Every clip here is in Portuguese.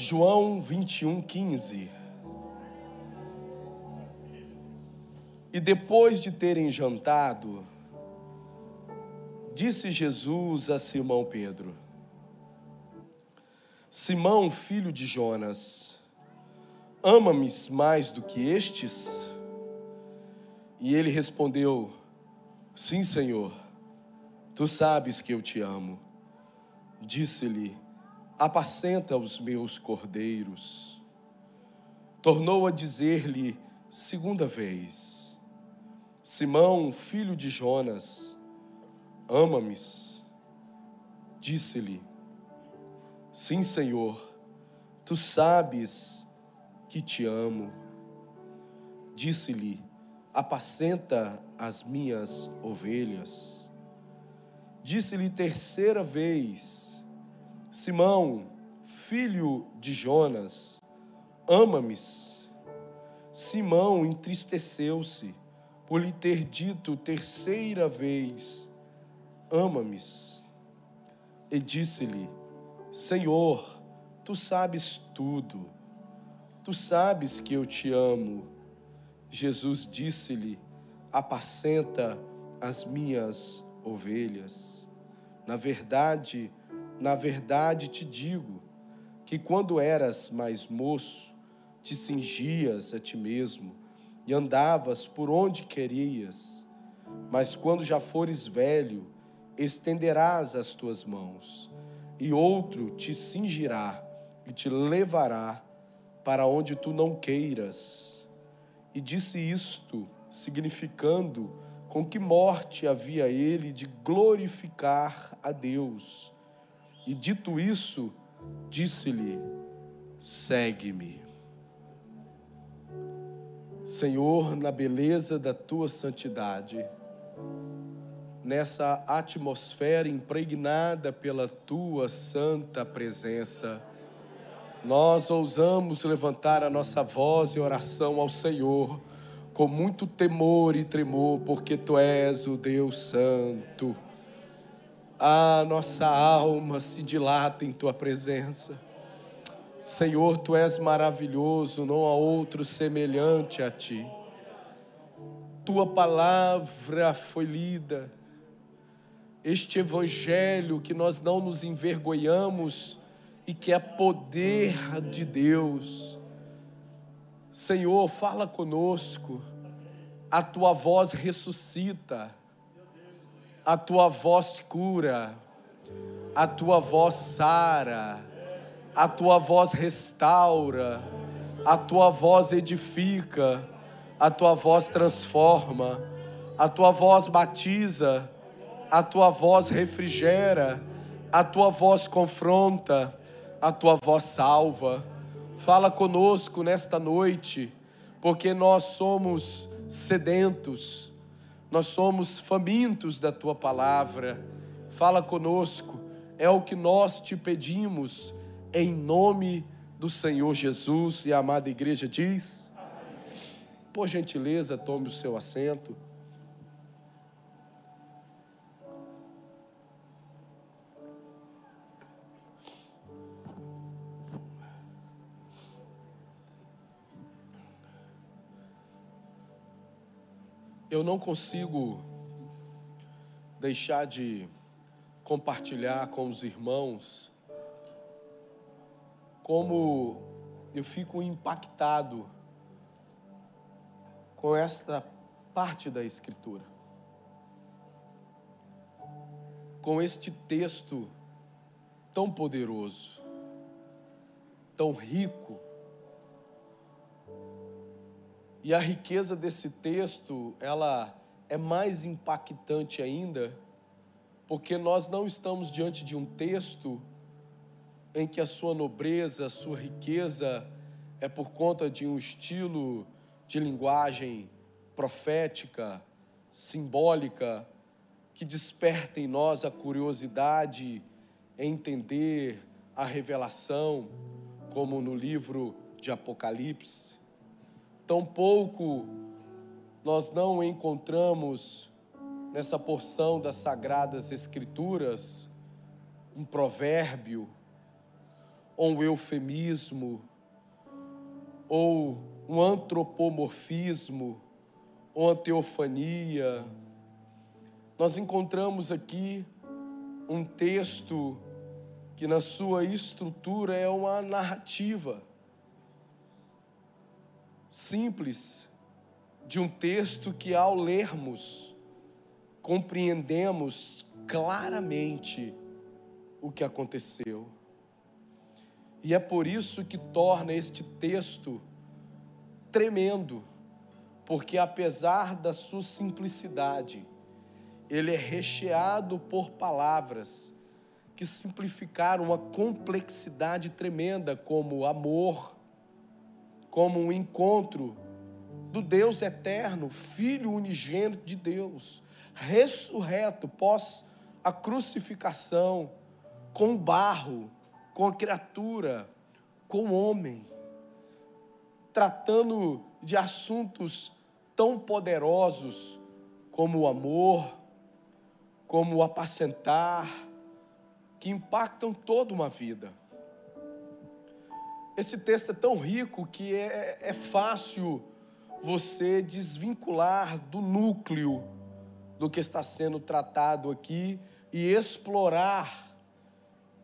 João 21, 15. E depois de terem jantado, disse Jesus a Simão Pedro: Simão, filho de Jonas, ama-me mais do que estes? E ele respondeu: Sim, Senhor, tu sabes que eu te amo. Disse-lhe: Apacenta os meus cordeiros. Tornou a dizer-lhe segunda vez: Simão, filho de Jonas, ama-me? Disse-lhe: Sim, Senhor, tu sabes que te amo. Disse-lhe: Apacenta as minhas ovelhas. Disse-lhe terceira vez: Simão, filho de Jonas, ama-me? Simão entristeceu-se por lhe ter dito terceira vez: Ama-me. E disse-lhe: Senhor, tu sabes tudo, tu sabes que eu te amo. Jesus disse-lhe: Apacenta as minhas ovelhas. Na verdade, na verdade te digo que quando eras mais moço, te cingias a ti mesmo e andavas por onde querias, mas quando já fores velho, estenderás as tuas mãos e outro te cingirá e te levará para onde tu não queiras. E disse isto, significando com que morte havia ele de glorificar a Deus. E dito isso, disse-lhe: Segue-me. Senhor, na beleza da tua santidade, nessa atmosfera impregnada pela tua santa presença, nós ousamos levantar a nossa voz em oração ao Senhor, com muito temor e tremor, porque tu és o Deus Santo. A nossa alma se dilata em tua presença. Senhor, tu és maravilhoso, não há outro semelhante a ti. Tua palavra foi lida, este evangelho que nós não nos envergonhamos e que é poder de Deus. Senhor, fala conosco, a tua voz ressuscita, a tua voz cura, a tua voz sara, a tua voz restaura, a tua voz edifica, a tua voz transforma, a tua voz batiza a tua voz refrigera, a tua voz confronta, a tua voz salva. Fala conosco nesta noite, porque nós somos sedentos, nós somos famintos da tua palavra. Fala conosco, é o que nós te pedimos, em nome do Senhor Jesus. E a amada igreja diz: Por gentileza, tome o seu assento. Eu não consigo deixar de compartilhar com os irmãos como eu fico impactado com esta parte da Escritura, com este texto tão poderoso, tão rico e a riqueza desse texto, ela é mais impactante ainda, porque nós não estamos diante de um texto em que a sua nobreza, a sua riqueza é por conta de um estilo de linguagem profética, simbólica, que desperta em nós a curiosidade em entender a revelação, como no livro de Apocalipse. Tampouco nós não encontramos nessa porção das Sagradas Escrituras um provérbio ou um eufemismo, ou um antropomorfismo, ou uma teofania. Nós encontramos aqui um texto que, na sua estrutura, é uma narrativa simples de um texto que, ao lermos, compreendemos claramente o que aconteceu. E é por isso que torna este texto tremendo, porque apesar da sua simplicidade, ele é recheado por palavras que simplificaram uma complexidade tremenda, como amor, como um encontro do Deus eterno, Filho unigênito de Deus, ressurreto pós a crucificação, com barro, com a criatura, com o homem, tratando de assuntos tão poderosos como o amor, como o apacentar, que impactam toda uma vida. Esse texto é tão rico que é, é fácil você desvincular do núcleo do que está sendo tratado aqui e explorar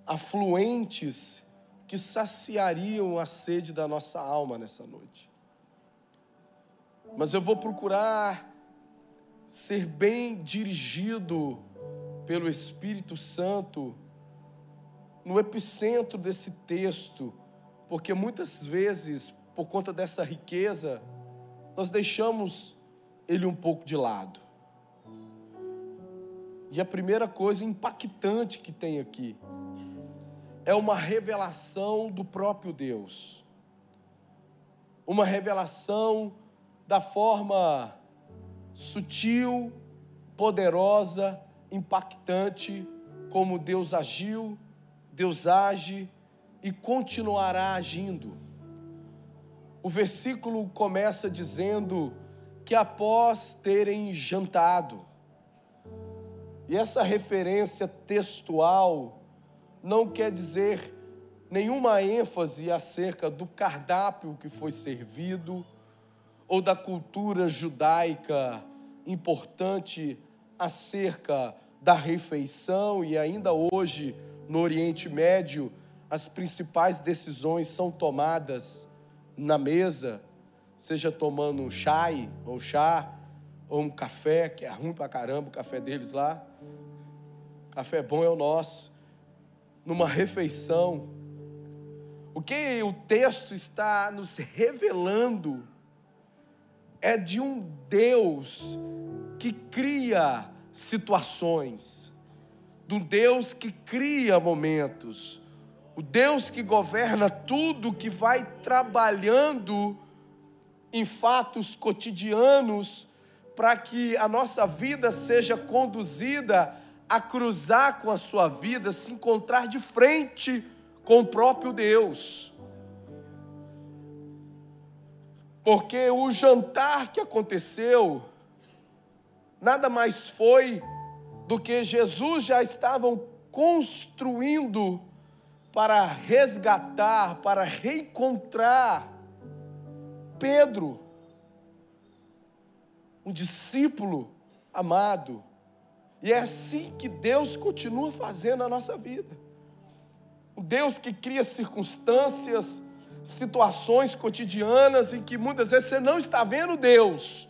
afluentes que saciariam a sede da nossa alma nessa noite. Mas eu vou procurar ser bem dirigido pelo Espírito Santo no epicentro desse texto porque muitas vezes, por conta dessa riqueza, nós deixamos ele um pouco de lado. E a primeira coisa impactante que tem aqui é uma revelação do próprio Deus. Uma revelação da forma sutil, poderosa, impactante, como Deus agiu, Deus age e continuará agindo. O versículo começa dizendo que após terem jantado, e essa referência textual não quer dizer nenhuma ênfase acerca do cardápio que foi servido ou da cultura judaica importante acerca da refeição e ainda hoje no Oriente Médio as principais decisões são tomadas na mesa, seja tomando um ou chá, ou um café, que é ruim pra caramba o café deles lá. Café bom é o nosso. Numa refeição. O que o texto está nos revelando é de um Deus que cria situações, de um Deus que cria momentos o Deus que governa tudo, que vai trabalhando em fatos cotidianos para que a nossa vida seja conduzida a cruzar com a sua vida, se encontrar de frente com o próprio Deus. Porque o jantar que aconteceu nada mais foi do que Jesus já estavam construindo para resgatar, para reencontrar Pedro, um discípulo amado. E é assim que Deus continua fazendo a nossa vida. O Deus que cria circunstâncias, situações cotidianas em que muitas vezes você não está vendo Deus,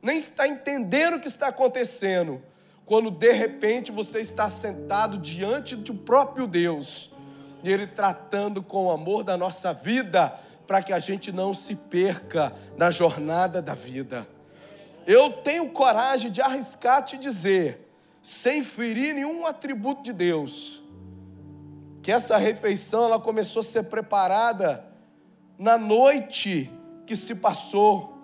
nem está entendendo o que está acontecendo, quando de repente você está sentado diante do próprio Deus e Ele tratando com o amor da nossa vida, para que a gente não se perca na jornada da vida. Eu tenho coragem de arriscar te dizer, sem ferir nenhum atributo de Deus, que essa refeição ela começou a ser preparada na noite que se passou,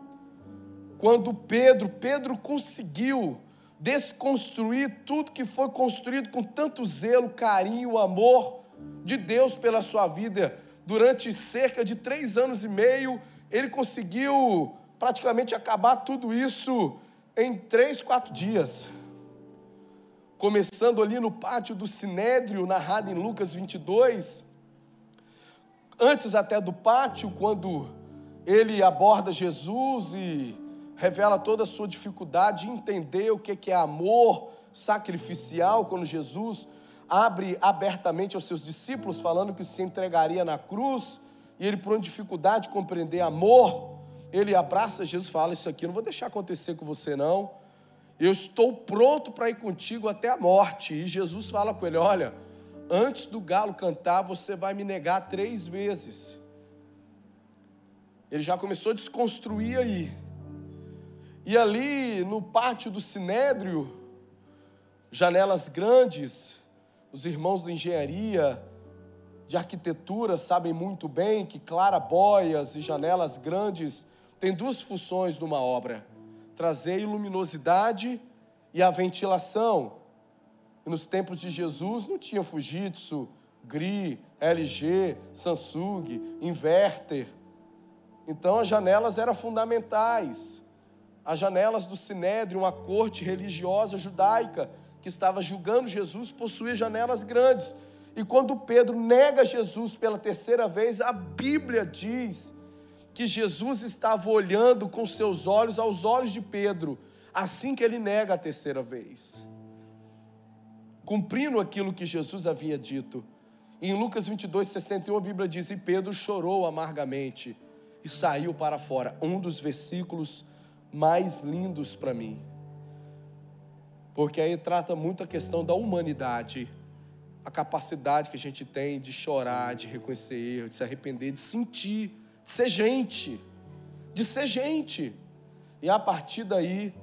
quando Pedro, Pedro conseguiu desconstruir tudo que foi construído com tanto zelo, carinho, amor de Deus pela sua vida. Durante cerca de três anos e meio, ele conseguiu praticamente acabar tudo isso em três, quatro dias. Começando ali no pátio do Sinédrio, narrado em Lucas 22, antes até do pátio, quando ele aborda Jesus e revela toda a sua dificuldade de entender o que é amor sacrificial, quando Jesus abre abertamente aos seus discípulos, falando que se entregaria na cruz, e ele, por uma dificuldade de compreender amor, ele abraça Jesus e fala: Isso aqui eu não vou deixar acontecer com você, não. Eu estou pronto para ir contigo até a morte. E Jesus fala com ele: Olha, antes do galo cantar, você vai me negar três vezes. Ele já começou a desconstruir aí. E ali no pátio do Sinédrio, janelas grandes, os irmãos da engenharia, de arquitetura sabem muito bem que clarabóias e janelas grandes têm duas funções numa obra: trazer luminosidade e a ventilação. E nos tempos de Jesus não tinha Fujitsu, GRI, LG, Samsung, inverter. Então as janelas eram fundamentais. As janelas do Sinédrio, uma corte religiosa judaica que estava julgando Jesus, possuía janelas grandes. E quando Pedro nega Jesus pela terceira vez, a Bíblia diz que Jesus estava olhando com seus olhos aos olhos de Pedro, assim que ele nega a terceira vez. Cumprindo aquilo que Jesus havia dito. em Lucas 22, 61, a Bíblia diz: E Pedro chorou amargamente e saiu para fora. Um dos versículos mais lindos para mim. Porque aí trata muito a questão da humanidade, a capacidade que a gente tem de chorar, de reconhecer erro, de se arrepender, de sentir, de ser gente, de ser gente. E a partir daí,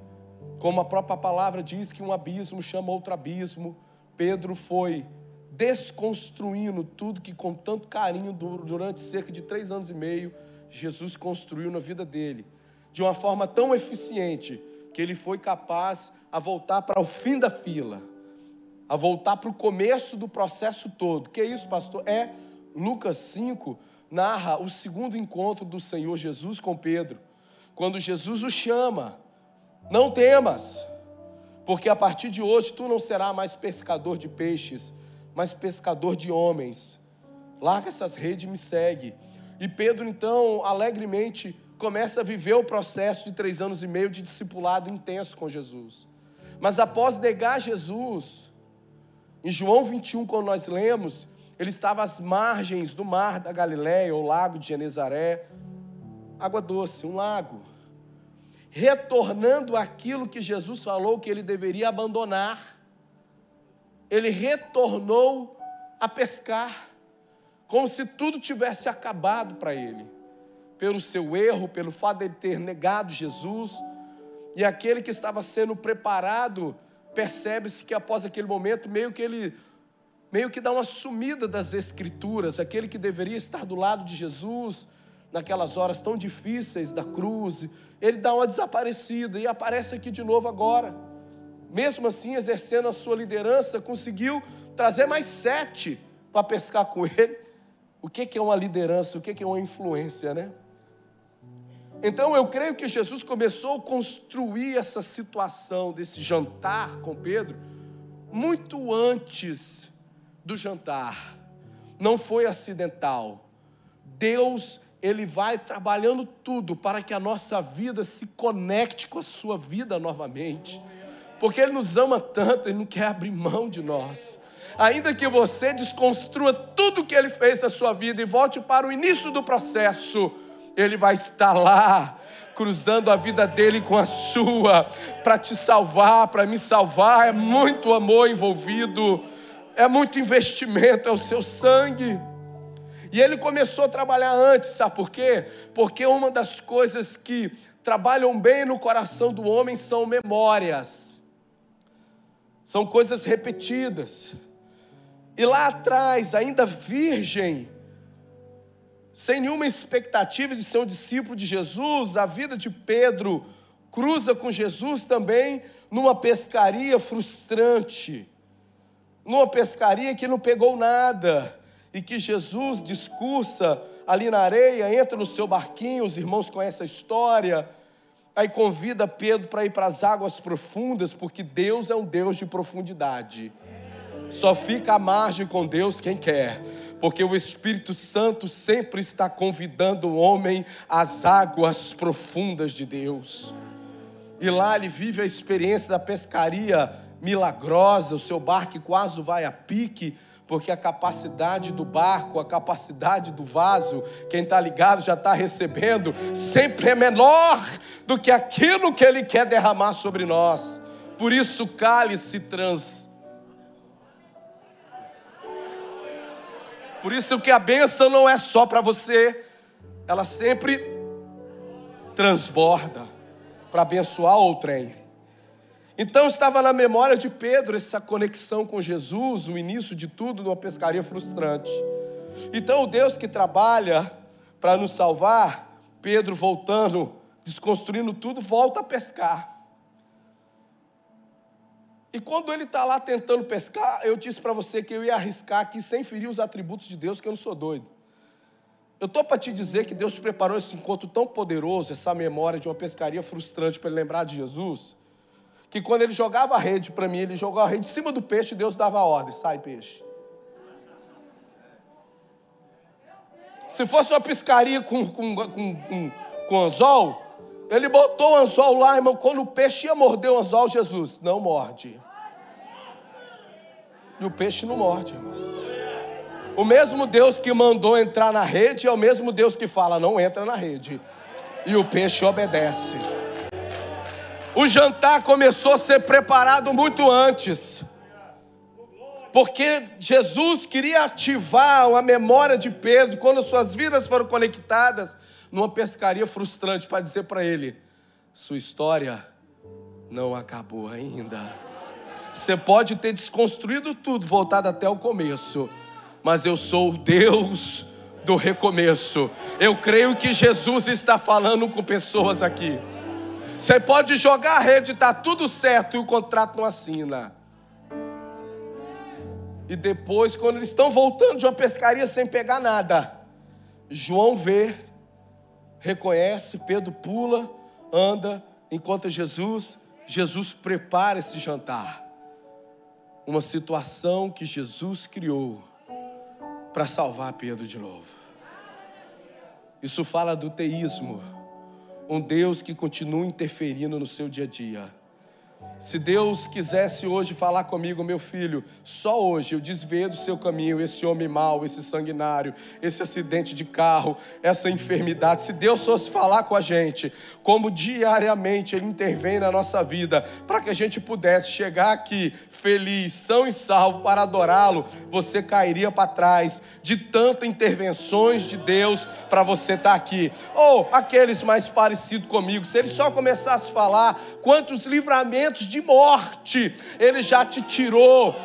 como a própria palavra diz que um abismo chama outro abismo, Pedro foi desconstruindo tudo que com tanto carinho durante cerca de três anos e meio Jesus construiu na vida dele, de uma forma tão eficiente que ele foi capaz a voltar para o fim da fila, a voltar para o começo do processo todo. Que é isso, pastor? É Lucas 5 narra o segundo encontro do Senhor Jesus com Pedro, quando Jesus o chama: "Não temas, porque a partir de hoje tu não serás mais pescador de peixes, mas pescador de homens. Larga essas redes e me segue." E Pedro, então, alegremente, começa a viver o processo de três anos e meio de discipulado intenso com Jesus. Mas após negar Jesus, em João 21, quando nós lemos, ele estava às margens do mar da Galiléia, ou lago de Genezaré, água doce, um lago, retornando aquilo que Jesus falou que ele deveria abandonar. Ele retornou a pescar como se tudo tivesse acabado para ele, pelo seu erro, pelo fato de ele ter negado Jesus, e aquele que estava sendo preparado, percebe-se que após aquele momento, meio que ele meio que dá uma sumida das escrituras, aquele que deveria estar do lado de Jesus naquelas horas tão difíceis da cruz, ele dá uma desaparecida e aparece aqui de novo agora. Mesmo assim, exercendo a sua liderança, conseguiu trazer mais sete para pescar com ele o que é uma liderança, o que é uma influência, né? Então eu creio que Jesus começou a construir essa situação desse jantar com Pedro muito antes do jantar. Não foi acidental. Deus, ele vai trabalhando tudo para que a nossa vida se conecte com a sua vida novamente. Porque ele nos ama tanto, ele não quer abrir mão de nós ainda que você desconstrua tudo que ele fez na sua vida e volte para o início do processo, ele vai estar lá, cruzando a vida dele com a sua, para te salvar, para me salvar. É muito amor envolvido, é muito investimento, é o seu sangue. E ele começou a trabalhar antes, sabe por quê? Porque uma das coisas que trabalham bem no coração do homem são memórias, são coisas repetidas. E lá atrás, ainda virgem, sem nenhuma expectativa de ser um discípulo de Jesus, a vida de Pedro cruza com Jesus também numa pescaria frustrante, numa pescaria que não pegou nada, e que Jesus discursa ali na areia, entra no seu barquinho, os irmãos conhecem a história, aí convida Pedro para ir para as águas profundas, porque Deus é um Deus de profundidade. Só fica à margem com Deus quem quer. Porque o Espírito Santo sempre está convidando o homem às águas profundas de Deus. E lá ele vive a experiência da pescaria milagrosa, o seu barco quase vai a pique, porque a capacidade do barco, a capacidade do vaso, quem está ligado já está recebendo, sempre é menor do que aquilo que ele quer derramar sobre nós. Por isso cálice trans Por isso que a bênção não é só para você, ela sempre transborda para abençoar outrem. Então estava na memória de Pedro essa conexão com Jesus, o início de tudo numa pescaria frustrante. Então o Deus que trabalha para nos salvar, Pedro voltando, desconstruindo tudo, volta a pescar. E quando ele está lá tentando pescar, eu disse para você que eu ia arriscar aqui sem ferir os atributos de Deus, que eu não sou doido. Eu estou para te dizer que Deus preparou esse encontro tão poderoso, essa memória de uma pescaria frustrante para ele lembrar de Jesus, que quando ele jogava a rede para mim, ele jogava a rede em cima do peixe e Deus dava a ordem: sai peixe. Se fosse uma pescaria com, com, com, com, com anzol, ele botou o anzol lá, irmão. Quando o peixe ia morder o anzol, Jesus, não morde. E o peixe não morde, irmão. O mesmo Deus que mandou entrar na rede é o mesmo Deus que fala: não entra na rede. E o peixe obedece. O jantar começou a ser preparado muito antes. Porque Jesus queria ativar a memória de Pedro quando suas vidas foram conectadas numa pescaria frustrante para dizer para ele: sua história não acabou ainda. Você pode ter desconstruído tudo, voltado até o começo, mas eu sou o Deus do recomeço. Eu creio que Jesus está falando com pessoas aqui. Você pode jogar a rede, está tudo certo e o contrato não assina. E depois, quando eles estão voltando de uma pescaria sem pegar nada, João vê reconhece, Pedro pula, anda, encontra Jesus, Jesus prepara esse jantar. Uma situação que Jesus criou para salvar Pedro de novo. Isso fala do teísmo, um Deus que continua interferindo no seu dia a dia se Deus quisesse hoje falar comigo, meu filho, só hoje eu desviei do seu caminho esse homem mau, esse sanguinário, esse acidente de carro, essa enfermidade. Se Deus fosse falar com a gente, como diariamente Ele intervém na nossa vida, para que a gente pudesse chegar aqui feliz, são e salvo para adorá-lo, você cairia para trás de tantas intervenções de Deus para você estar tá aqui. Ou aqueles mais parecidos comigo, se ele só começasse a falar quantos livramentos de morte Ele já te tirou,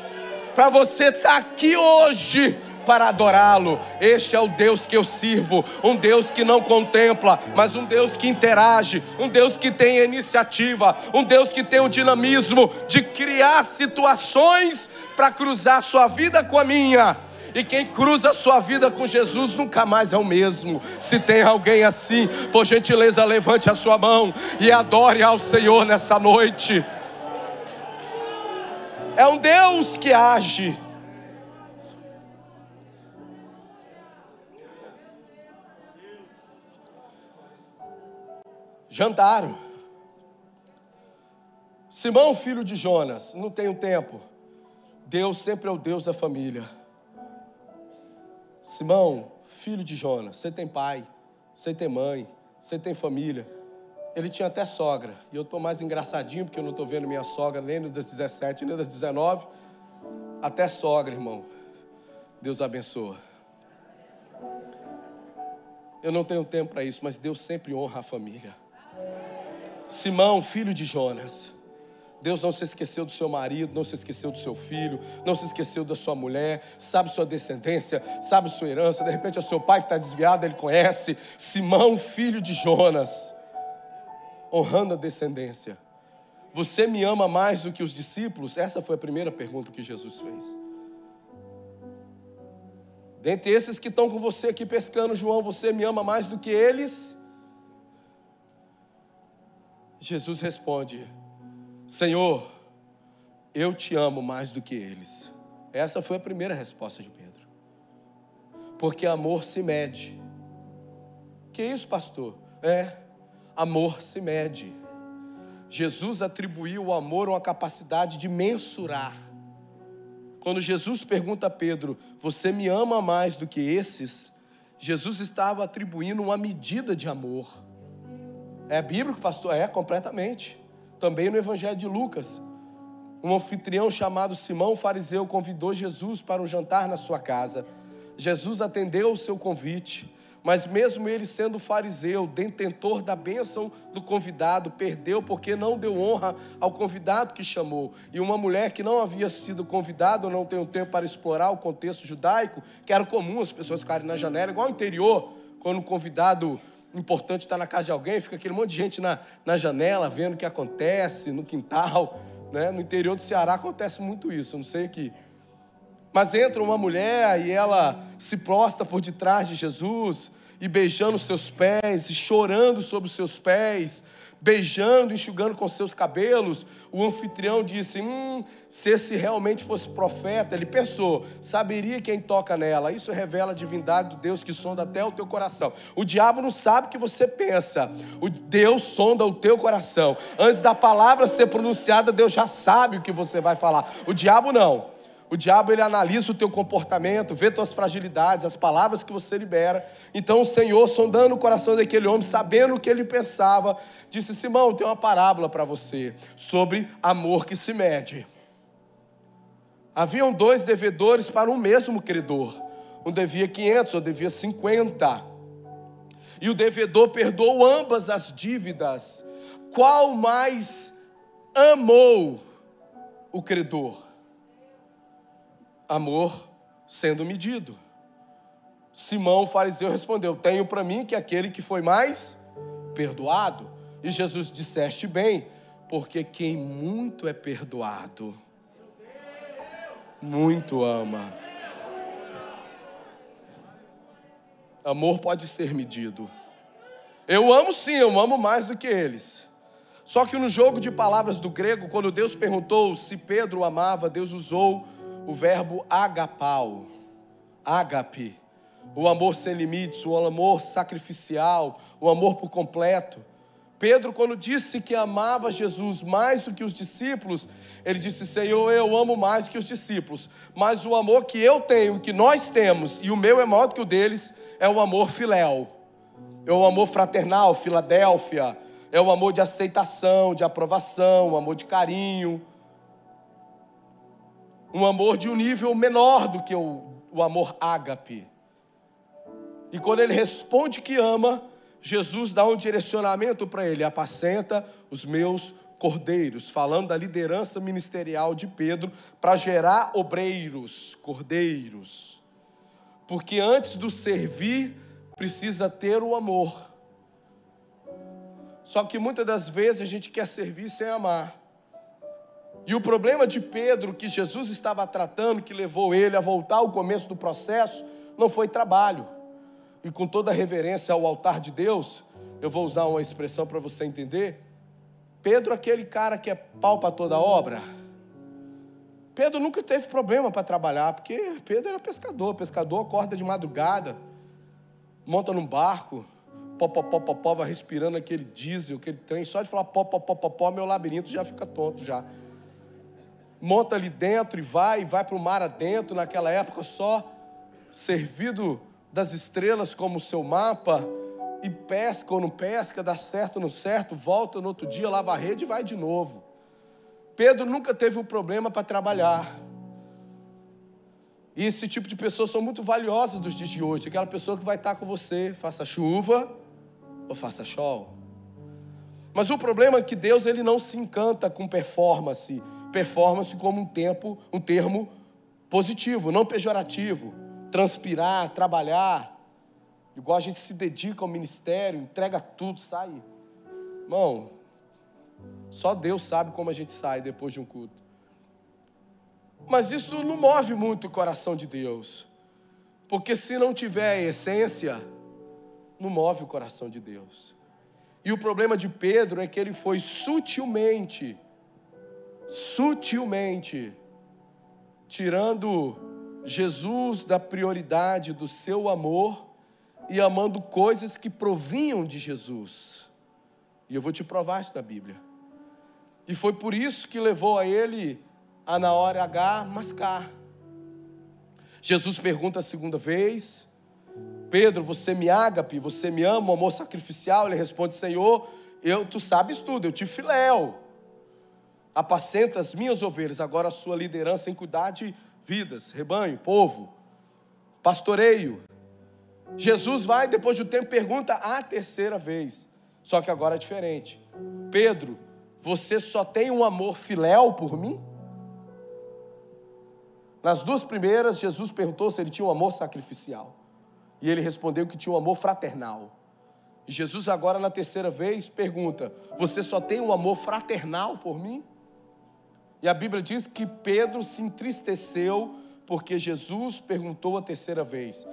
para você estar tá aqui hoje para adorá-lo. Este é o Deus que eu sirvo, um Deus que não contempla, mas um Deus que interage, um Deus que tem iniciativa, um Deus que tem o dinamismo de criar situações para cruzar sua vida com a minha. E quem cruza sua vida com Jesus nunca mais é o mesmo. Se tem alguém assim, por gentileza, levante a sua mão e adore ao Senhor nessa noite. É um Deus que age. Jantaram. Simão, filho de Jonas, não tenho tempo. Deus sempre é o Deus da família. Simão, filho de Jonas, você tem pai, você tem mãe, você tem família. Ele tinha até sogra. E eu estou mais engraçadinho porque eu não estou vendo minha sogra nem das 17, nem das 19. Até sogra, irmão. Deus abençoa. Eu não tenho tempo para isso, mas Deus sempre honra a família. Simão, filho de Jonas. Deus não se esqueceu do seu marido, não se esqueceu do seu filho, não se esqueceu da sua mulher, sabe sua descendência, sabe sua herança. De repente é seu pai que está desviado, ele conhece. Simão, filho de Jonas, honrando a descendência. Você me ama mais do que os discípulos? Essa foi a primeira pergunta que Jesus fez. Dentre esses que estão com você aqui pescando, João, você me ama mais do que eles? Jesus responde: Senhor, eu te amo mais do que eles. Essa foi a primeira resposta de Pedro. porque amor se mede. Que isso, pastor? É, amor se mede. Jesus atribuiu o amor uma capacidade de mensurar. Quando Jesus pergunta a Pedro: Você me ama mais do que esses? Jesus estava atribuindo uma medida de amor. É bíblico, pastor? É, completamente. Também no Evangelho de Lucas. Um anfitrião chamado Simão, fariseu, convidou Jesus para um jantar na sua casa. Jesus atendeu o seu convite, mas mesmo ele sendo fariseu, detentor da bênção do convidado, perdeu porque não deu honra ao convidado que chamou. E uma mulher que não havia sido convidada, não tem tempo para explorar o contexto judaico, que era comum as pessoas ficarem na janela, igual o interior, quando o convidado importante está na casa de alguém, fica aquele monte de gente na, na janela vendo o que acontece no quintal. Né? No interior do Ceará acontece muito isso, não sei aqui. Mas entra uma mulher e ela se prostra por detrás de Jesus, e beijando seus pés, e chorando sobre os seus pés, beijando, enxugando com seus cabelos. O anfitrião disse: Hum, se esse realmente fosse profeta, ele pensou, saberia quem toca nela. Isso revela a divindade do Deus que sonda até o teu coração. O diabo não sabe o que você pensa, o Deus sonda o teu coração. Antes da palavra ser pronunciada, Deus já sabe o que você vai falar. O diabo não. O diabo ele analisa o teu comportamento, vê tuas fragilidades, as palavras que você libera. Então o Senhor, sondando o coração daquele homem, sabendo o que ele pensava, disse: Simão, tem uma parábola para você sobre amor que se mede. Haviam dois devedores para um mesmo credor. Um devia 500, outro devia 50. E o devedor perdoou ambas as dívidas. Qual mais amou o credor? Amor sendo medido. Simão, o fariseu, respondeu: Tenho para mim que aquele que foi mais perdoado. E Jesus disseste bem, porque quem muito é perdoado, muito ama. Amor pode ser medido. Eu amo sim, eu amo mais do que eles. Só que no jogo de palavras do grego, quando Deus perguntou se Pedro amava, Deus usou o verbo agapau, agape, o amor sem limites, o amor sacrificial, o amor por completo. Pedro, quando disse que amava Jesus mais do que os discípulos, ele disse: Senhor, eu amo mais do que os discípulos, mas o amor que eu tenho, que nós temos, e o meu é maior do que o deles, é o amor filéu, é o amor fraternal, Filadélfia, é o amor de aceitação, de aprovação, o amor de carinho um amor de um nível menor do que o, o amor ágape. E quando ele responde que ama, Jesus dá um direcionamento para ele: apacenta os meus cordeiros, falando da liderança ministerial de Pedro para gerar obreiros, cordeiros. Porque antes do servir, precisa ter o amor. Só que muitas das vezes a gente quer servir sem amar. E o problema de Pedro, que Jesus estava tratando, que levou ele a voltar ao começo do processo, não foi trabalho. E com toda reverência ao altar de Deus, eu vou usar uma expressão para você entender. Pedro, aquele cara que é pau para toda obra, Pedro nunca teve problema para trabalhar, porque Pedro era pescador. Pescador acorda de madrugada, monta num barco, pó, pó, pó, pó, pó, vai respirando aquele diesel, aquele trem. Só de falar pó, pó, pó, pó, pó, meu labirinto já fica tonto já monta ali dentro e vai, vai para o mar adentro, naquela época só servido das estrelas como seu mapa, e pesca ou não pesca, dá certo ou não certo, volta no outro dia, lava a rede e vai de novo. Pedro nunca teve um problema para trabalhar. E esse tipo de pessoas são muito valiosas dos dias de hoje. Aquela pessoa que vai estar com você, faça chuva ou faça sol. Mas o problema é que Deus ele não se encanta com performance performance como um tempo, um termo positivo, não pejorativo. Transpirar, trabalhar. Igual a gente se dedica ao ministério, entrega tudo, sai. Irmão, só Deus sabe como a gente sai depois de um culto. Mas isso não move muito o coração de Deus. Porque se não tiver a essência, não move o coração de Deus. E o problema de Pedro é que ele foi sutilmente sutilmente tirando Jesus dá prioridade do seu amor e amando coisas que provinham de Jesus. E eu vou te provar isso na Bíblia. E foi por isso que levou a ele a na hora H mascar. Jesus pergunta a segunda vez: Pedro, você me ágape, você me ama, amor sacrificial? Ele responde: Senhor, eu, tu sabes tudo, eu te filéu. Apacenta as minhas ovelhas, agora a sua liderança em cuidar de vidas, rebanho, povo, pastoreio. Jesus vai, depois de um tempo, pergunta a terceira vez. Só que agora é diferente. Pedro, você só tem um amor filéu por mim? Nas duas primeiras, Jesus perguntou se ele tinha um amor sacrificial. E ele respondeu que tinha um amor fraternal. E Jesus, agora na terceira vez, pergunta: Você só tem um amor fraternal por mim? E a Bíblia diz que Pedro se entristeceu porque Jesus perguntou a terceira vez.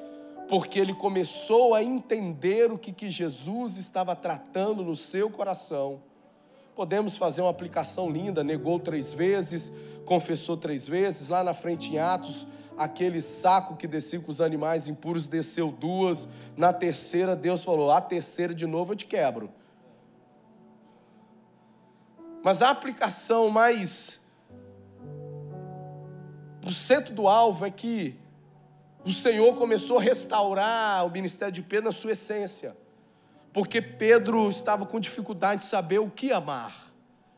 Porque ele começou a entender o que, que Jesus estava tratando no seu coração. Podemos fazer uma aplicação linda, negou três vezes, confessou três vezes, lá na frente em Atos, aquele saco que descia com os animais impuros desceu duas, na terceira Deus falou: a terceira de novo eu te quebro. Mas a aplicação mais no centro do alvo é que o Senhor começou a restaurar o ministério de Pedro na sua essência, porque Pedro estava com dificuldade de saber o que amar,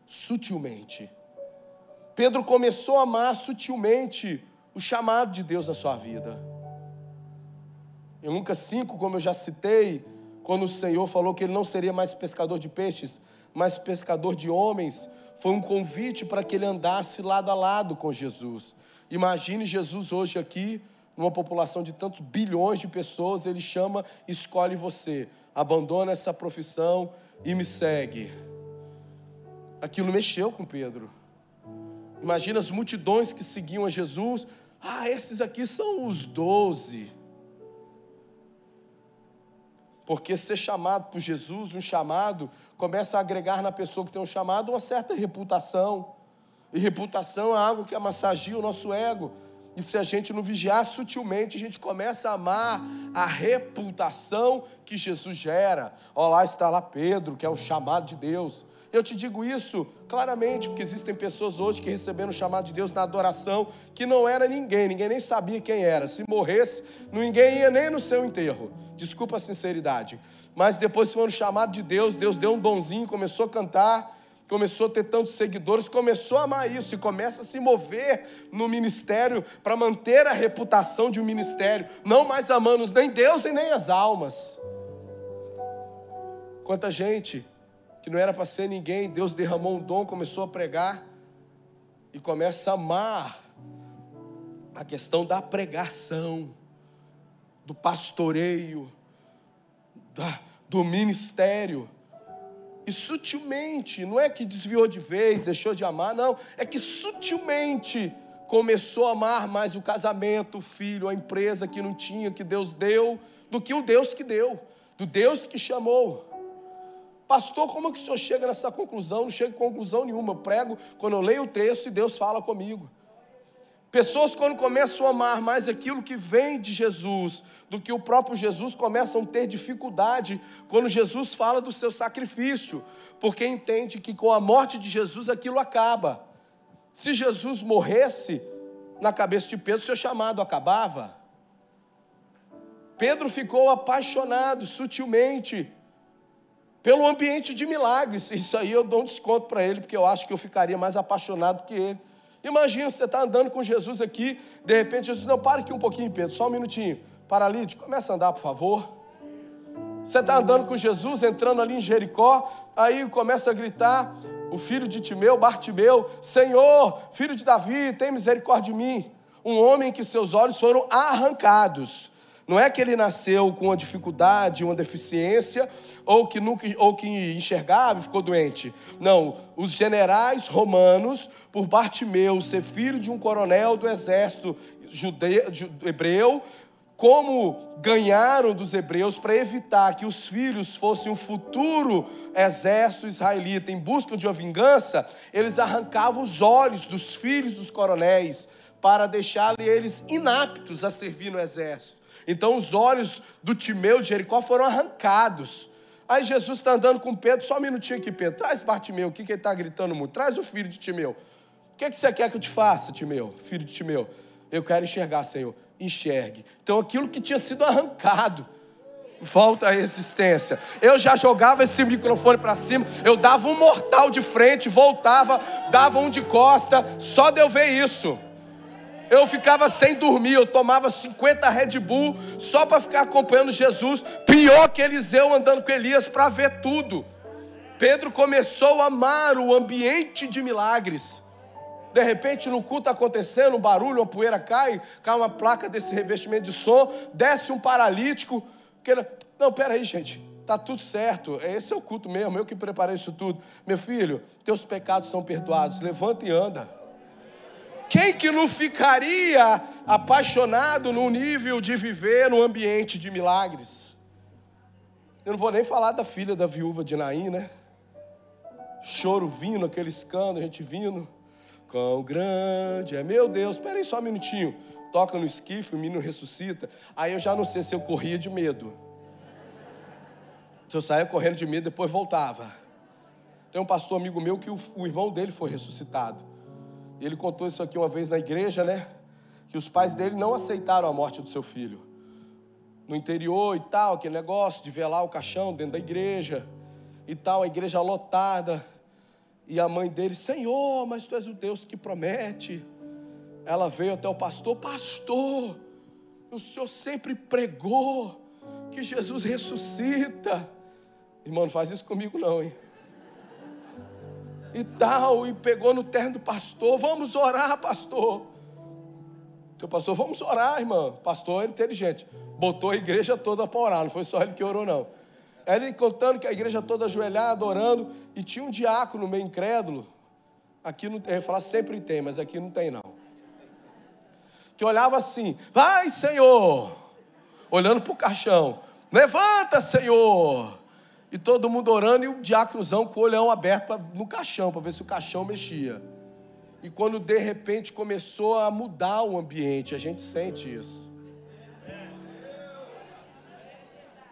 sutilmente. Pedro começou a amar sutilmente o chamado de Deus na sua vida. Em Lucas 5, como eu já citei, quando o Senhor falou que ele não seria mais pescador de peixes, mas pescador de homens, foi um convite para que ele andasse lado a lado com Jesus. Imagine Jesus hoje aqui, numa população de tantos bilhões de pessoas, ele chama, escolhe você, abandona essa profissão e me segue. Aquilo mexeu com Pedro. Imagina as multidões que seguiam a Jesus. Ah, esses aqui são os doze. Porque ser chamado por Jesus, um chamado, começa a agregar na pessoa que tem um chamado uma certa reputação. E reputação é algo que amassagia o nosso ego. E se a gente não vigiar sutilmente, a gente começa a amar a reputação que Jesus gera. Olha lá está lá Pedro, que é o chamado de Deus. Eu te digo isso claramente, porque existem pessoas hoje que receberam o chamado de Deus na adoração, que não era ninguém, ninguém nem sabia quem era. Se morresse, ninguém ia nem no seu enterro. Desculpa a sinceridade. Mas depois foram chamado de Deus, Deus deu um donzinho, começou a cantar, começou a ter tantos seguidores, começou a amar isso e começa a se mover no ministério para manter a reputação de um ministério, não mais amando nem Deus e nem as almas. Quanta gente que não era para ser ninguém, Deus derramou um dom, começou a pregar e começa a amar a questão da pregação, do pastoreio, da, do ministério. E sutilmente, não é que desviou de vez, deixou de amar, não, é que sutilmente começou a amar mais o casamento, o filho, a empresa que não tinha, que Deus deu, do que o Deus que deu, do Deus que chamou. Pastor, como é que o senhor chega nessa conclusão? Não chega em conclusão nenhuma. Eu prego quando eu leio o texto e Deus fala comigo. Pessoas, quando começam a amar mais aquilo que vem de Jesus do que o próprio Jesus, começam a ter dificuldade quando Jesus fala do seu sacrifício, porque entende que com a morte de Jesus aquilo acaba. Se Jesus morresse, na cabeça de Pedro, seu chamado acabava. Pedro ficou apaixonado sutilmente pelo ambiente de milagres. Isso aí eu dou um desconto para ele, porque eu acho que eu ficaria mais apaixonado que ele. Imagina, você está andando com Jesus aqui, de repente Jesus, não, para aqui um pouquinho, Pedro, só um minutinho. Paralítico, começa a andar, por favor. Você está andando com Jesus, entrando ali em Jericó, aí começa a gritar, o filho de Timeu, Bartimeu, Senhor, filho de Davi, tem misericórdia de mim. Um homem que seus olhos foram arrancados. Não é que ele nasceu com uma dificuldade, uma deficiência, ou que nunca ou que enxergava e ficou doente. Não, os generais romanos, por Bartimeu ser filho de um coronel do exército judeu, hebreu, como ganharam dos hebreus para evitar que os filhos fossem um futuro exército israelita em busca de uma vingança, eles arrancavam os olhos dos filhos dos coronéis para deixar eles inaptos a servir no exército. Então os olhos do Timeu de Jericó foram arrancados. Aí Jesus está andando com Pedro, só um minutinho aqui, Pedro. Traz Bartimeu, o que, que ele está gritando muito? Traz o filho de Timeu. O que, que você quer que eu te faça, Timeu, filho de Timeu? Eu quero enxergar, Senhor. Enxergue. Então aquilo que tinha sido arrancado volta à existência. Eu já jogava esse microfone para cima, eu dava um mortal de frente, voltava, dava um de costa, só de eu ver isso. Eu ficava sem dormir, eu tomava 50 Red Bull só para ficar acompanhando Jesus. Pior que Eliseu andando com Elias para ver tudo. Pedro começou a amar o ambiente de milagres. De repente, no culto acontecendo, um barulho, uma poeira cai, cai uma placa desse revestimento de som, desce um paralítico. Que... Não, peraí, gente, tá tudo certo. Esse é o culto mesmo, eu que preparei isso tudo. Meu filho, teus pecados são perdoados. Levanta e anda. Quem que não ficaria apaixonado no nível de viver no ambiente de milagres? Eu não vou nem falar da filha da viúva de Naim, né? Choro vindo, aquele escândalo, a gente vindo. Quão grande é, meu Deus, espera aí só um minutinho. Toca no esquife, o menino ressuscita. Aí eu já não sei se eu corria de medo. Se eu saía correndo de medo, depois voltava. Tem um pastor amigo meu que o, o irmão dele foi ressuscitado. Ele contou isso aqui uma vez na igreja, né? Que os pais dele não aceitaram a morte do seu filho. No interior e tal, aquele negócio de velar o caixão dentro da igreja e tal, a igreja lotada. E a mãe dele, Senhor, mas tu és o Deus que promete. Ela veio até o pastor, pastor, o senhor sempre pregou que Jesus ressuscita. Irmão, não faz isso comigo não, hein? E tal, e pegou no terno do pastor, vamos orar, pastor. O pastor, vamos orar, irmão. Pastor é inteligente. Botou a igreja toda para orar, não foi só ele que orou, não. Ele contando que a igreja toda ajoelhada, orando, e tinha um diácono meio incrédulo. Aqui não tem, eu ia falar sempre tem, mas aqui não tem, não. Que olhava assim, vai, Senhor, olhando para o caixão, levanta, Senhor. E todo mundo orando e o diáconozão com o olhão aberto no caixão, para ver se o caixão mexia. E quando de repente começou a mudar o ambiente, a gente sente isso.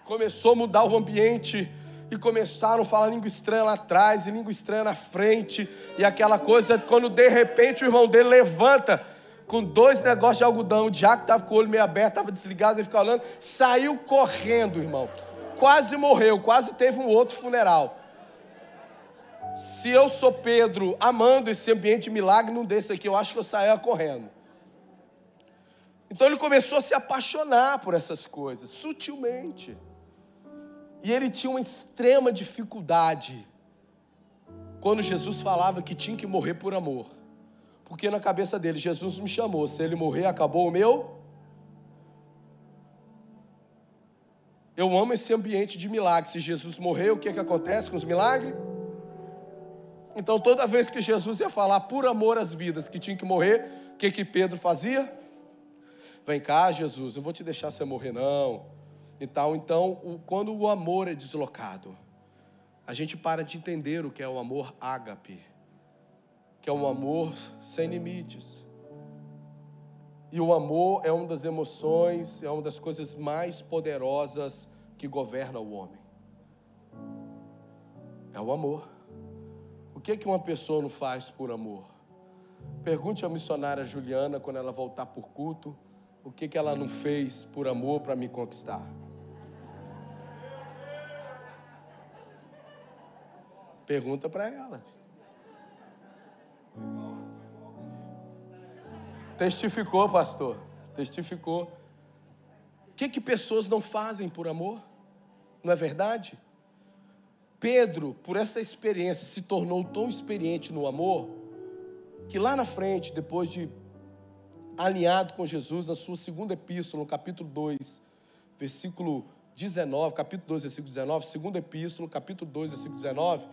Começou a mudar o ambiente e começaram a falar língua estranha lá atrás e língua estranha na frente. E aquela coisa, quando de repente o irmão dele levanta com dois negócios de algodão, o diácono estava com o olho meio aberto, estava desligado, ele ficava olhando, saiu correndo, irmão quase morreu, quase teve um outro funeral. Se eu sou Pedro, amando esse ambiente de milagre, num desse aqui, eu acho que eu saía correndo. Então ele começou a se apaixonar por essas coisas, sutilmente. E ele tinha uma extrema dificuldade quando Jesus falava que tinha que morrer por amor. Porque na cabeça dele, Jesus me chamou, se ele morrer, acabou o meu Eu amo esse ambiente de milagres. Se Jesus morreu, o que, é que acontece com os milagres? Então, toda vez que Jesus ia falar por amor às vidas que tinha que morrer, o que, que Pedro fazia? Vem cá, Jesus, eu vou te deixar você morrer, não. E tal. Então, quando o amor é deslocado, a gente para de entender o que é o amor ágape, que é um amor sem limites. E o amor é uma das emoções, é uma das coisas mais poderosas que governa o homem. É o amor. O que é que uma pessoa não faz por amor? Pergunte à missionária Juliana quando ela voltar por culto, o que que ela não fez por amor para me conquistar? Pergunta para ela. Testificou, pastor. Testificou. O que, que pessoas não fazem por amor? Não é verdade? Pedro, por essa experiência, se tornou tão experiente no amor, que lá na frente, depois de alinhado com Jesus, na sua segunda epístola, no capítulo 2, versículo 19, capítulo 2, versículo 19, segunda epístola, capítulo 2, versículo 19,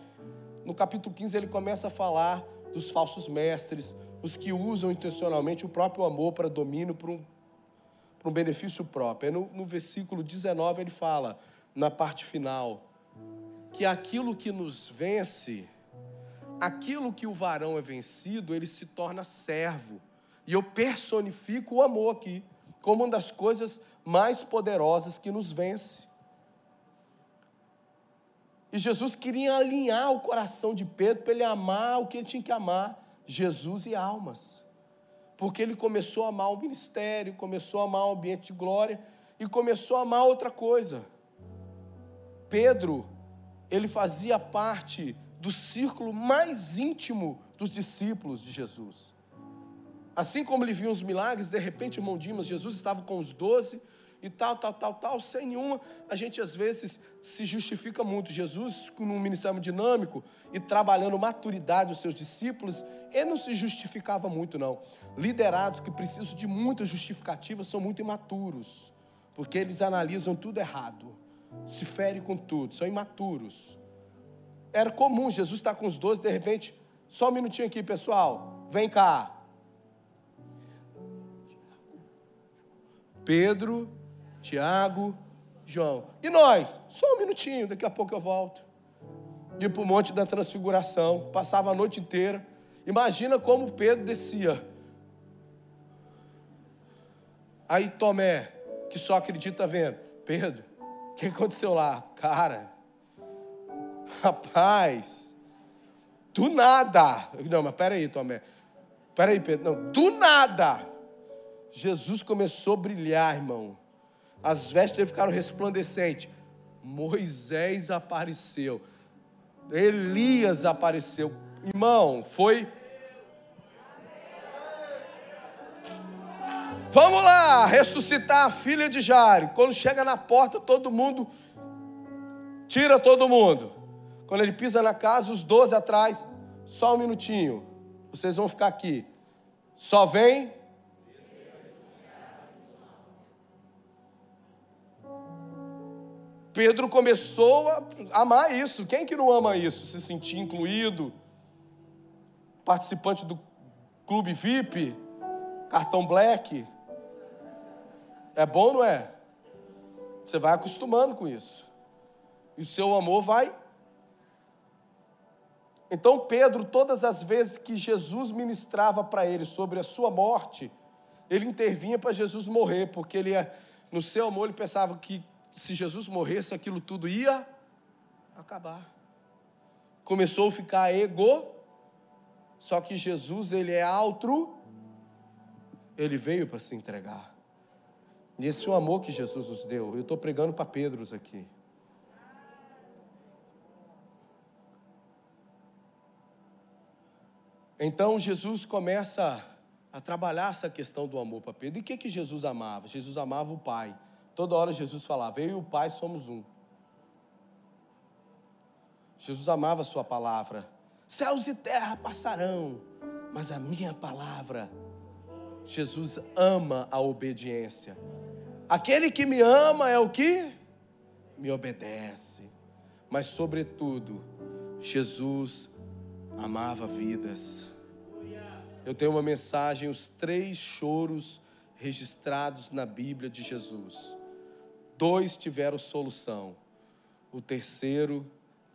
no capítulo 15 ele começa a falar dos falsos mestres, os que usam intencionalmente o próprio amor para domínio, para um, para um benefício próprio. no, no versículo 19 ele fala, na parte final, que aquilo que nos vence, aquilo que o varão é vencido, ele se torna servo. E eu personifico o amor aqui como uma das coisas mais poderosas que nos vence. E Jesus queria alinhar o coração de Pedro para ele amar o que ele tinha que amar: Jesus e almas. Porque ele começou a amar o ministério, começou a amar o ambiente de glória e começou a amar outra coisa. Pedro, ele fazia parte do círculo mais íntimo dos discípulos de Jesus. Assim como ele viu os milagres, de repente, irmão Dimas, Jesus estava com os doze e tal, tal, tal, tal, sem nenhuma. A gente às vezes se justifica muito. Jesus, num ministério dinâmico e trabalhando maturidade dos seus discípulos, ele não se justificava muito, não. Liderados que precisam de muita justificativa são muito imaturos, porque eles analisam tudo errado, se ferem com tudo, são imaturos. Era comum Jesus estar com os doze, de repente, só um minutinho aqui, pessoal, vem cá. Pedro, Tiago, João. E nós? Só um minutinho, daqui a pouco eu volto. Ir para o Monte da Transfiguração, passava a noite inteira. Imagina como Pedro descia. Aí Tomé, que só acredita vendo, Pedro, o que aconteceu lá? Cara, rapaz, do nada. Não, mas peraí, Tomé. Peraí, Pedro. Não, do nada. Jesus começou a brilhar, irmão as vestes ficaram resplandecentes. Moisés apareceu. Elias apareceu. Irmão, foi. Vamos lá, ressuscitar a filha de Jairo. Quando chega na porta, todo mundo tira todo mundo. Quando ele pisa na casa, os doze atrás, só um minutinho. Vocês vão ficar aqui. Só vem Pedro começou a amar isso. Quem que não ama isso? Se sentir incluído, participante do clube VIP, cartão black. É bom, não é? Você vai acostumando com isso. E o seu amor vai. Então, Pedro, todas as vezes que Jesus ministrava para ele sobre a sua morte, ele intervinha para Jesus morrer, porque ele, no seu amor, ele pensava que se Jesus morresse, aquilo tudo ia acabar. Começou a ficar ego, só que Jesus, ele é altro, ele veio para se entregar. E esse é o amor que Jesus nos deu. Eu estou pregando para Pedros aqui. Então Jesus começa a trabalhar essa questão do amor para Pedro. E o que, que Jesus amava? Jesus amava o Pai. Toda hora Jesus falava: Eu e o Pai somos um. Jesus amava a Sua palavra. Céus e terra passarão, mas a minha palavra. Jesus ama a obediência. Aquele que me ama é o que? Me obedece. Mas, sobretudo, Jesus amava vidas. Eu tenho uma mensagem, os três choros registrados na Bíblia de Jesus. Dois tiveram solução. O terceiro,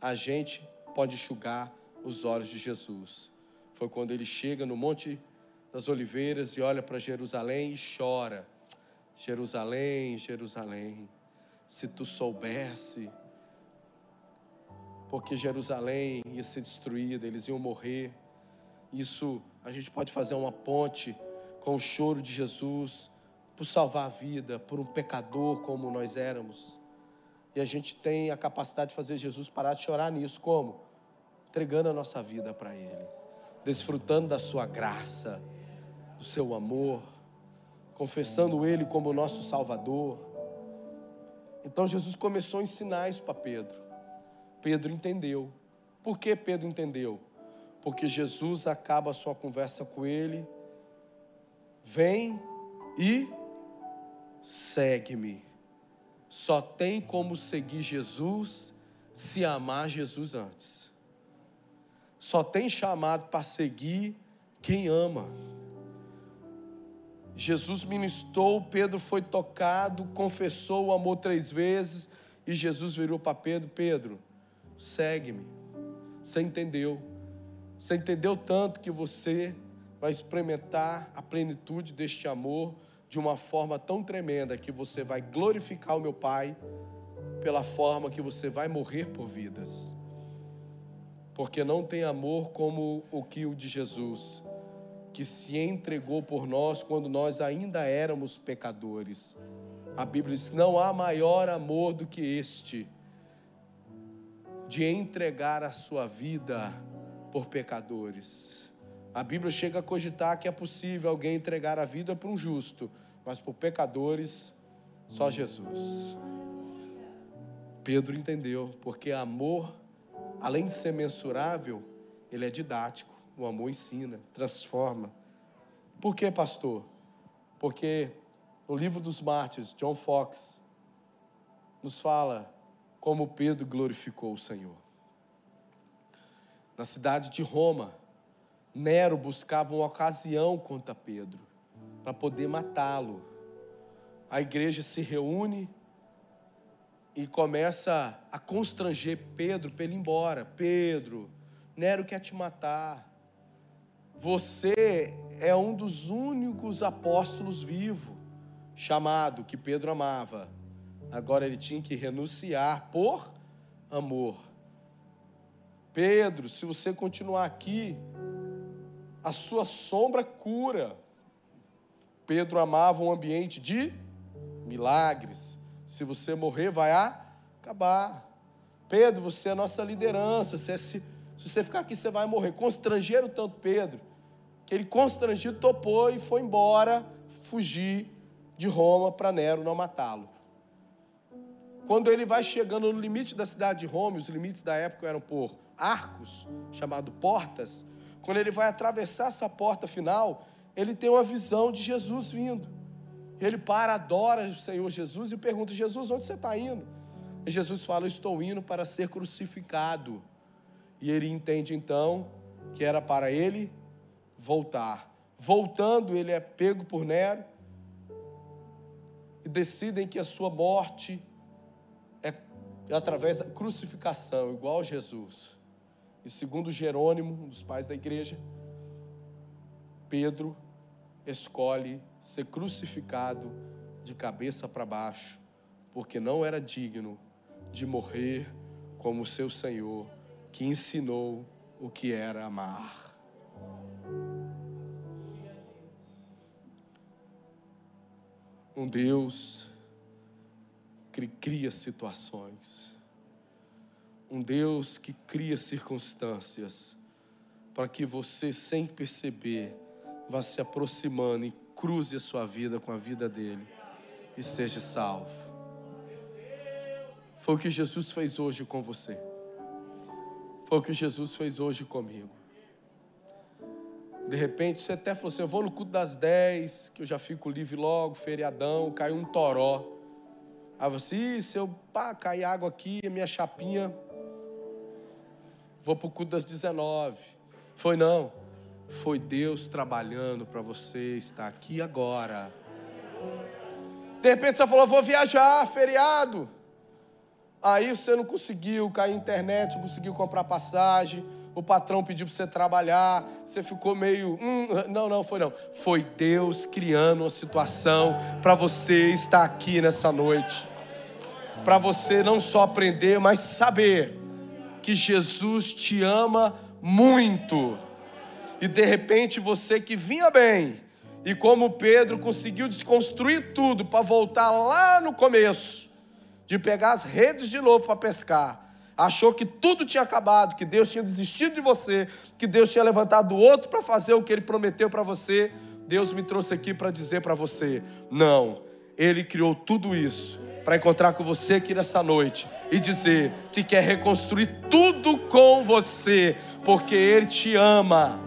a gente pode enxugar os olhos de Jesus. Foi quando ele chega no Monte das Oliveiras e olha para Jerusalém e chora. Jerusalém, Jerusalém, se tu soubesse, porque Jerusalém ia ser destruída, eles iam morrer. Isso a gente pode fazer uma ponte com o choro de Jesus por salvar a vida, por um pecador como nós éramos. E a gente tem a capacidade de fazer Jesus parar de chorar nisso. Como? Entregando a nossa vida para Ele, desfrutando da Sua graça, do Seu amor, confessando Ele como nosso Salvador. Então Jesus começou a ensinar isso para Pedro. Pedro entendeu. Por que Pedro entendeu? Porque Jesus acaba a sua conversa com ele, vem e segue-me. Só tem como seguir Jesus se amar Jesus antes. Só tem chamado para seguir quem ama. Jesus ministrou, Pedro foi tocado, confessou o amor três vezes e Jesus virou para Pedro: Pedro, segue-me. Você entendeu? Você entendeu tanto que você vai experimentar a plenitude deste amor de uma forma tão tremenda que você vai glorificar o meu Pai pela forma que você vai morrer por vidas. Porque não tem amor como o que o de Jesus, que se entregou por nós quando nós ainda éramos pecadores. A Bíblia diz: não há maior amor do que este, de entregar a sua vida por pecadores. A Bíblia chega a cogitar que é possível alguém entregar a vida para um justo, mas por pecadores, só Jesus. Pedro entendeu, porque amor, além de ser mensurável, ele é didático. O amor ensina, transforma. Por que, pastor? Porque no livro dos mártires, John Fox nos fala como Pedro glorificou o Senhor. Na cidade de Roma, Nero buscava uma ocasião contra Pedro para poder matá-lo. A igreja se reúne e começa a constranger Pedro para ele ir embora. Pedro, Nero quer te matar. Você é um dos únicos apóstolos vivos, chamado que Pedro amava. Agora ele tinha que renunciar por amor. Pedro, se você continuar aqui, a sua sombra cura. Pedro amava um ambiente de milagres. Se você morrer, vai acabar. Pedro, você é a nossa liderança. Se, se, se você ficar aqui, você vai morrer. Constrangeram tanto Pedro, que ele constrangido topou e foi embora, fugir de Roma para Nero não matá-lo. Quando ele vai chegando no limite da cidade de Roma, os limites da época eram por arcos, chamado portas. Quando ele vai atravessar essa porta final, ele tem uma visão de Jesus vindo. Ele para, adora o Senhor Jesus e pergunta: Jesus, onde você está indo? E Jesus fala: estou indo para ser crucificado. E ele entende então que era para ele voltar. Voltando, ele é pego por Nero e decidem que a sua morte é através da crucificação, igual Jesus. E segundo Jerônimo, um dos pais da igreja, Pedro escolhe ser crucificado de cabeça para baixo, porque não era digno de morrer como seu Senhor, que ensinou o que era amar. Um Deus que cria situações, um Deus que cria circunstâncias, para que você, sem perceber, vá se aproximando e cruze a sua vida com a vida dele e seja salvo. Foi o que Jesus fez hoje com você. Foi o que Jesus fez hoje comigo. De repente você até falou assim: Eu vou no culto das 10, que eu já fico livre logo, feriadão, caiu um toró. Aí você, se eu pá, cair água aqui, minha chapinha, vou para o culto das 19. Foi não. Foi Deus trabalhando para você estar aqui agora. De repente você falou, vou viajar, feriado. Aí você não conseguiu cair na internet, não conseguiu comprar passagem, o patrão pediu para você trabalhar, você ficou meio. Hum, não, não, foi não. Foi Deus criando uma situação para você estar aqui nessa noite. Para você não só aprender, mas saber que Jesus te ama muito e de repente você que vinha bem, e como Pedro conseguiu desconstruir tudo para voltar lá no começo, de pegar as redes de novo para pescar, achou que tudo tinha acabado, que Deus tinha desistido de você, que Deus tinha levantado outro para fazer o que ele prometeu para você. Deus me trouxe aqui para dizer para você: não, Ele criou tudo isso para encontrar com você aqui nessa noite e dizer que quer reconstruir tudo com você, porque Ele te ama.